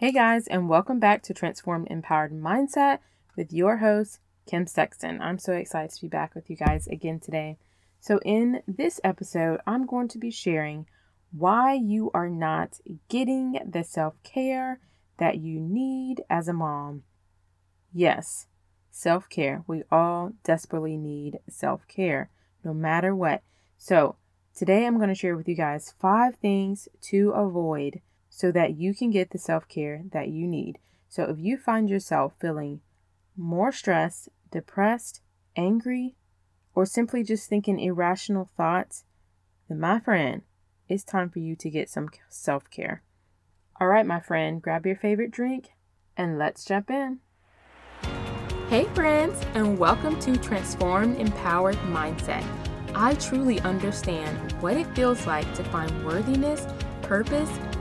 Hey guys, and welcome back to Transformed Empowered Mindset with your host, Kim Sexton. I'm so excited to be back with you guys again today. So, in this episode, I'm going to be sharing why you are not getting the self care that you need as a mom. Yes, self care. We all desperately need self care, no matter what. So, today I'm going to share with you guys five things to avoid so that you can get the self care that you need. So if you find yourself feeling more stressed, depressed, angry, or simply just thinking irrational thoughts, then my friend, it's time for you to get some self care. All right, my friend, grab your favorite drink and let's jump in. Hey, friends, and welcome to Transformed Empowered Mindset. I truly understand what it feels like to find worthiness, purpose,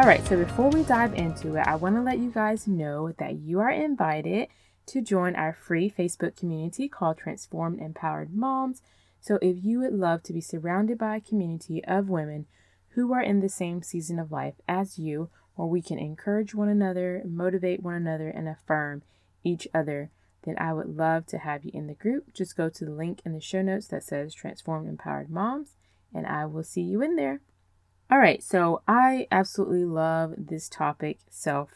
All right, so before we dive into it, I want to let you guys know that you are invited to join our free Facebook community called Transformed Empowered Moms. So, if you would love to be surrounded by a community of women who are in the same season of life as you, where we can encourage one another, motivate one another, and affirm each other, then I would love to have you in the group. Just go to the link in the show notes that says Transformed Empowered Moms, and I will see you in there. All right, so I absolutely love this topic, self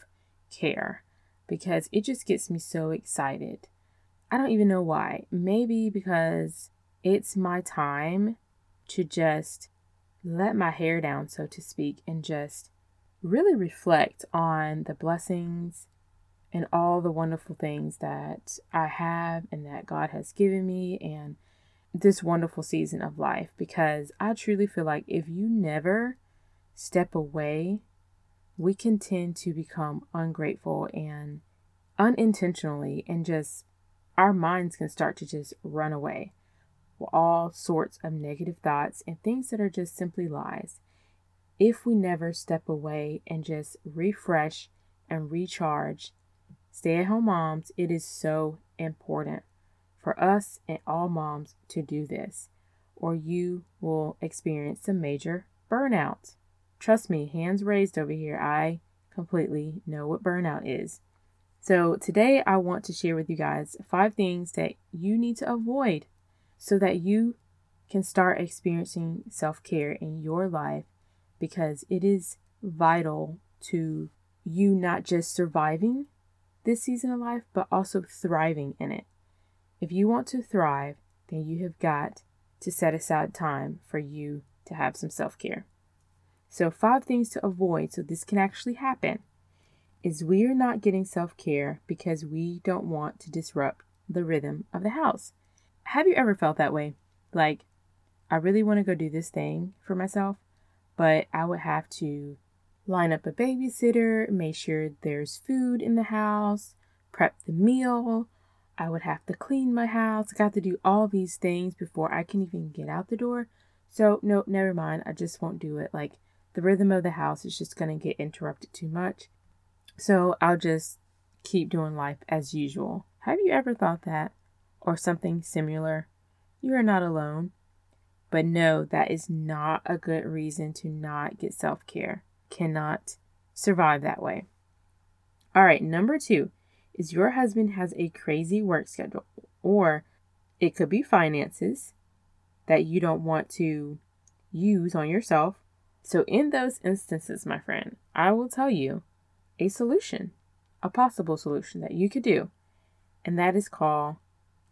care, because it just gets me so excited. I don't even know why. Maybe because it's my time to just let my hair down, so to speak, and just really reflect on the blessings and all the wonderful things that I have and that God has given me and this wonderful season of life because I truly feel like if you never step away, we can tend to become ungrateful and unintentionally, and just our minds can start to just run away with all sorts of negative thoughts and things that are just simply lies. If we never step away and just refresh and recharge, stay at home moms, it is so important for us and all moms to do this, or you will experience some major burnout. Trust me, hands raised over here. I completely know what burnout is. So, today I want to share with you guys five things that you need to avoid so that you can start experiencing self care in your life because it is vital to you not just surviving this season of life, but also thriving in it. If you want to thrive, then you have got to set aside time for you to have some self care. So, five things to avoid so this can actually happen is we are not getting self care because we don't want to disrupt the rhythm of the house. Have you ever felt that way? Like, I really want to go do this thing for myself, but I would have to line up a babysitter, make sure there's food in the house, prep the meal. I would have to clean my house. I got to do all these things before I can even get out the door. So, no, never mind. I just won't do it. Like, the rhythm of the house is just going to get interrupted too much. So I'll just keep doing life as usual. Have you ever thought that? Or something similar? You are not alone. But no, that is not a good reason to not get self care. Cannot survive that way. All right, number two is your husband has a crazy work schedule, or it could be finances that you don't want to use on yourself, so, in those instances, my friend, I will tell you a solution, a possible solution that you could do, and that is called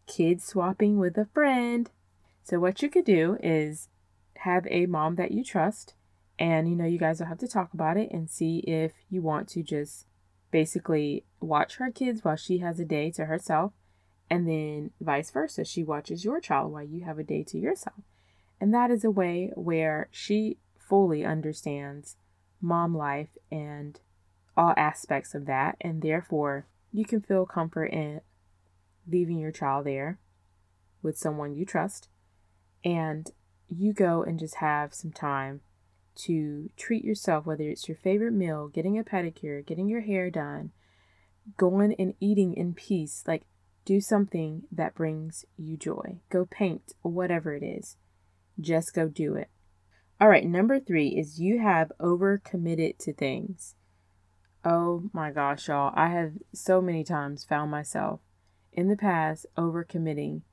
kid swapping with a friend. So, what you could do is have a mom that you trust, and you know, you guys will have to talk about it and see if you want to just basically watch her kids while she has a day to herself, and then vice versa. She watches your child while you have a day to yourself. And that is a way where she fully understands mom life and all aspects of that, and therefore you can feel comfort in leaving your child there with someone you trust and you go and just have some time to treat yourself, whether it's your favorite meal, getting a pedicure, getting your hair done, going and eating in peace. Like, do something that brings you joy. Go paint, whatever it is. Just go do it. All right, number three is you have overcommitted to things. Oh my gosh, y'all. I have so many times found myself in the past overcommitting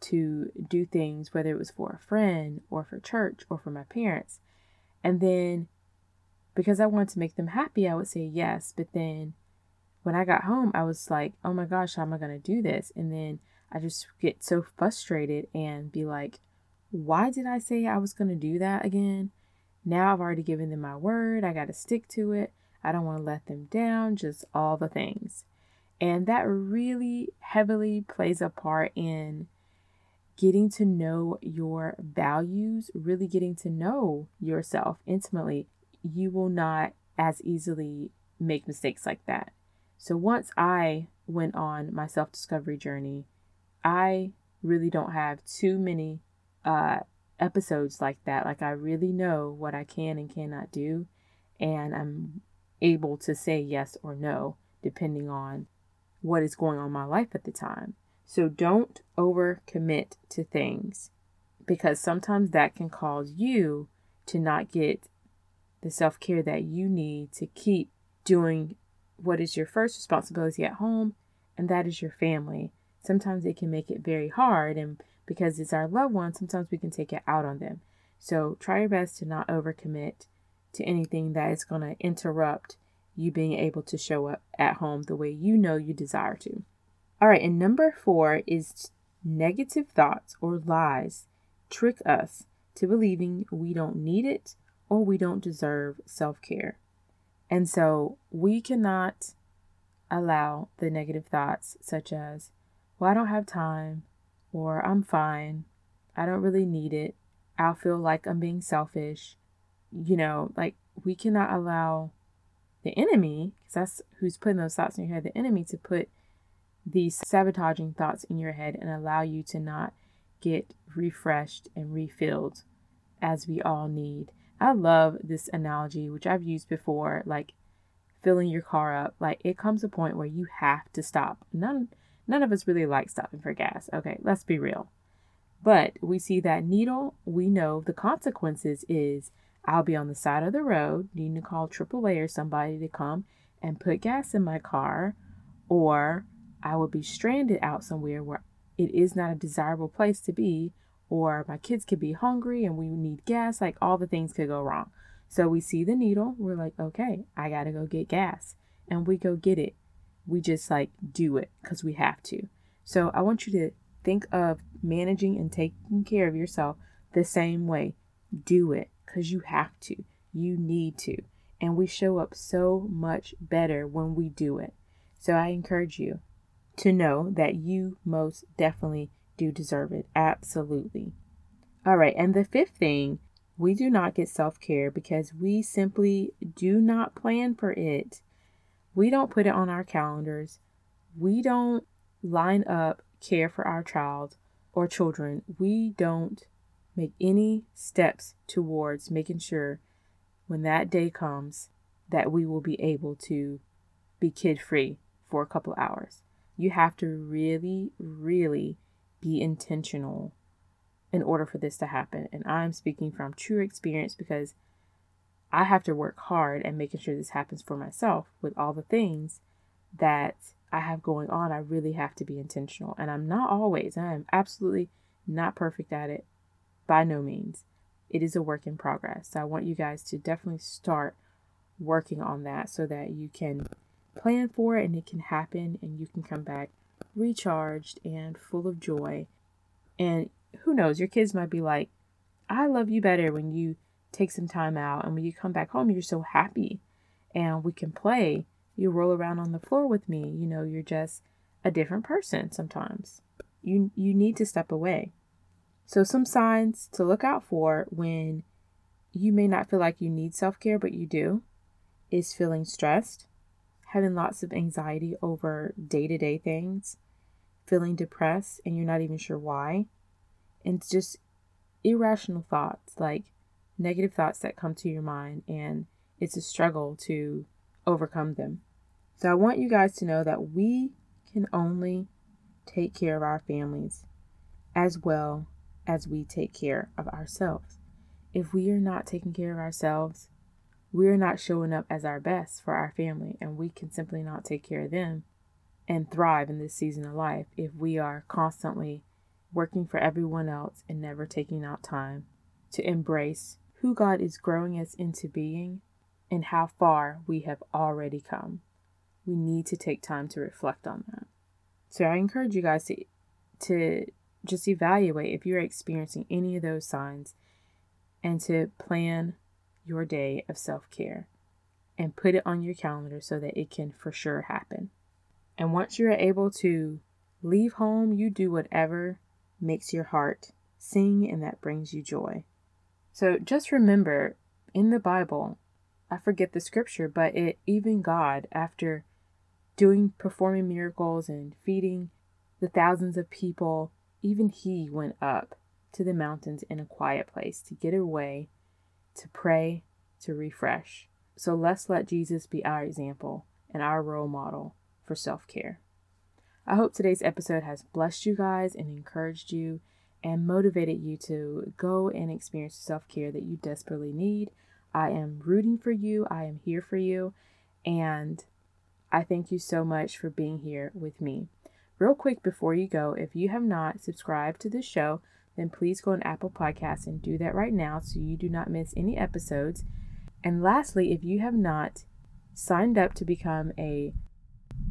to do things, whether it was for a friend or for church or for my parents. And then because I wanted to make them happy, I would say yes. But then when I got home, I was like, oh my gosh, how am I going to do this? And then I just get so frustrated and be like, why did I say I was going to do that again? Now I've already given them my word. I got to stick to it. I don't want to let them down, just all the things. And that really heavily plays a part in getting to know your values, really getting to know yourself intimately. You will not as easily make mistakes like that. So once I went on my self discovery journey, I really don't have too many uh, episodes like that. Like, I really know what I can and cannot do, and I'm able to say yes or no depending on what is going on in my life at the time. So don't overcommit to things because sometimes that can cause you to not get the self care that you need to keep doing what is your first responsibility at home, and that is your family. Sometimes it can make it very hard, and because it's our loved one, sometimes we can take it out on them. So try your best to not overcommit to anything that is going to interrupt you being able to show up at home the way you know you desire to. All right, and number four is negative thoughts or lies trick us to believing we don't need it or we don't deserve self care. And so we cannot allow the negative thoughts, such as, well, I don't have time, or I'm fine, I don't really need it, I'll feel like I'm being selfish. You know, like we cannot allow the enemy, because that's who's putting those thoughts in your head, the enemy to put these sabotaging thoughts in your head and allow you to not get refreshed and refilled as we all need. I love this analogy, which I've used before, like filling your car up. Like it comes a point where you have to stop. None none of us really like stopping for gas. Okay, let's be real. But we see that needle, we know the consequences is I'll be on the side of the road needing to call AAA or somebody to come and put gas in my car, or I will be stranded out somewhere where it is not a desirable place to be, or my kids could be hungry and we need gas. Like all the things could go wrong. So we see the needle, we're like, okay, I gotta go get gas. And we go get it. We just like do it because we have to. So I want you to think of managing and taking care of yourself the same way. Do it because you have to. You need to. And we show up so much better when we do it. So I encourage you to know that you most definitely do deserve it. Absolutely. All right. And the fifth thing, we do not get self care because we simply do not plan for it. We don't put it on our calendars. We don't line up care for our child or children. We don't make any steps towards making sure when that day comes that we will be able to be kid free for a couple hours. You have to really, really be intentional in order for this to happen. And I'm speaking from true experience because I have to work hard at making sure this happens for myself with all the things that I have going on. I really have to be intentional. And I'm not always, I am absolutely not perfect at it by no means. It is a work in progress. So I want you guys to definitely start working on that so that you can plan for it and it can happen and you can come back recharged and full of joy. And who knows, your kids might be like, I love you better when you take some time out and when you come back home, you're so happy and we can play. You roll around on the floor with me. You know, you're just a different person sometimes. You you need to step away. So some signs to look out for when you may not feel like you need self-care but you do is feeling stressed, having lots of anxiety over day to day things, feeling depressed and you're not even sure why. And just irrational thoughts, like negative thoughts that come to your mind, and it's a struggle to overcome them. So I want you guys to know that we can only take care of our families as well as we take care of ourselves. If we are not taking care of ourselves, we are not showing up as our best for our family, and we can simply not take care of them and thrive in this season of life if we are constantly working for everyone else and never taking out time to embrace who God is growing us into being and how far we have already come. We need to take time to reflect on that. So I encourage you guys to to just evaluate if you're experiencing any of those signs and to plan your day of self-care and put it on your calendar so that it can for sure happen. And once you're able to leave home, you do whatever makes your heart sing and that brings you joy. So just remember in the Bible, I forget the scripture, but it even God after doing performing miracles and feeding the thousands of people, even he went up to the mountains in a quiet place to get away, to pray, to refresh. So let's let Jesus be our example and our role model for self care. I hope today's episode has blessed you guys and encouraged you and motivated you to go and experience self care that you desperately need. I am rooting for you, I am here for you, and I thank you so much for being here with me. Real quick before you go, if you have not subscribed to the show, then please go on Apple Podcasts and do that right now so you do not miss any episodes. And lastly, if you have not signed up to become a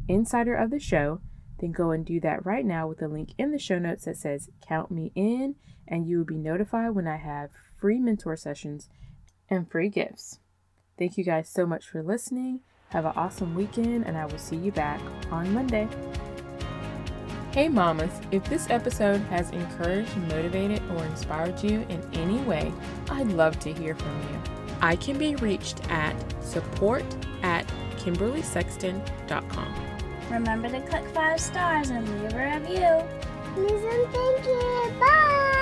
insider of the show, then go and do that right now with the link in the show notes that says Count Me In, and you will be notified when I have free mentor sessions and free gifts. Thank you guys so much for listening. Have an awesome weekend, and I will see you back on Monday. Hey, mamas, if this episode has encouraged, motivated, or inspired you in any way, I'd love to hear from you. I can be reached at support at kimberlysexton.com. Remember to click five stars and leave a review. Listen, thank you. Bye.